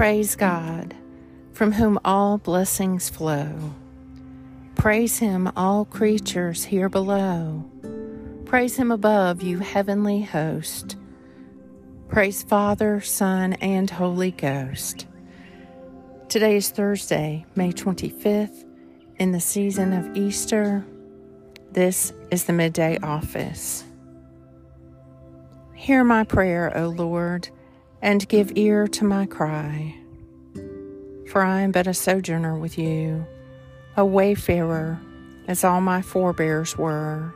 Praise God, from whom all blessings flow. Praise Him, all creatures here below. Praise Him above, you heavenly host. Praise Father, Son, and Holy Ghost. Today is Thursday, May 25th, in the season of Easter. This is the midday office. Hear my prayer, O Lord and give ear to my cry. For I am but a sojourner with you, a wayfarer, as all my forebears were.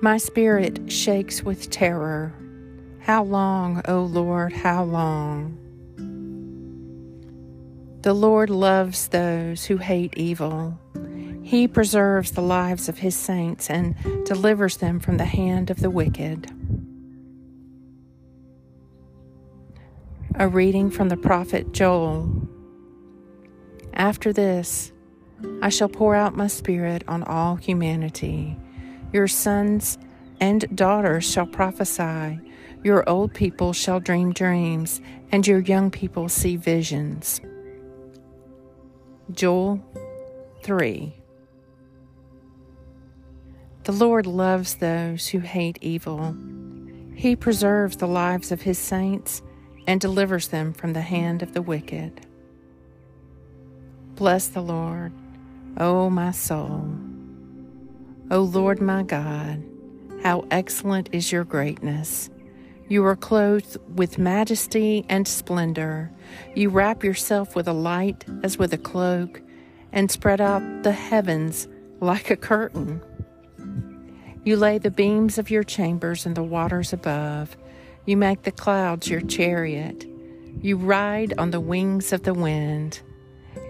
My spirit shakes with terror. How long, O Lord, how long? The Lord loves those who hate evil. He preserves the lives of his saints and delivers them from the hand of the wicked. A reading from the prophet Joel. After this, I shall pour out my spirit on all humanity. Your sons and daughters shall prophesy. Your old people shall dream dreams, and your young people see visions. Joel 3 The Lord loves those who hate evil. He preserves the lives of his saints and delivers them from the hand of the wicked. Bless the Lord, O my soul. O Lord my God, how excellent is your greatness! You are clothed with majesty and splendor. You wrap yourself with a light as with a cloak, and spread out the heavens like a curtain. You lay the beams of your chambers in the waters above. You make the clouds your chariot. You ride on the wings of the wind.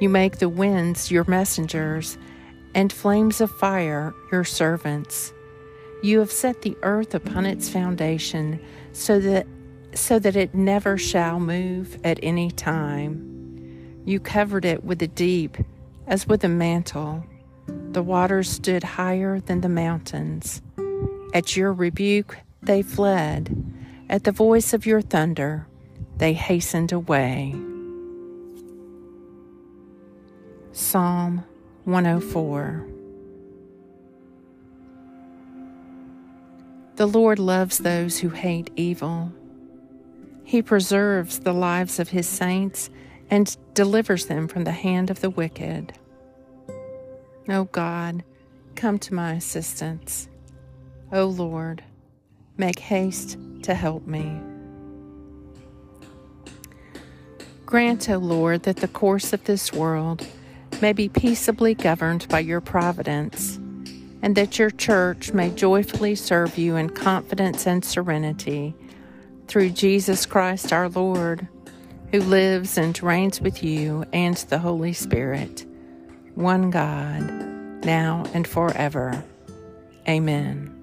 You make the winds your messengers, and flames of fire your servants. You have set the earth upon its foundation, so that so that it never shall move at any time. You covered it with the deep as with a mantle. The waters stood higher than the mountains. At your rebuke they fled. At the voice of your thunder, they hastened away. Psalm 104 The Lord loves those who hate evil. He preserves the lives of his saints and delivers them from the hand of the wicked. O God, come to my assistance. O Lord, make haste to help me. Grant, O Lord, that the course of this world may be peaceably governed by your providence, and that your church may joyfully serve you in confidence and serenity through Jesus Christ our Lord, who lives and reigns with you and the Holy Spirit, one God, now and forever. Amen.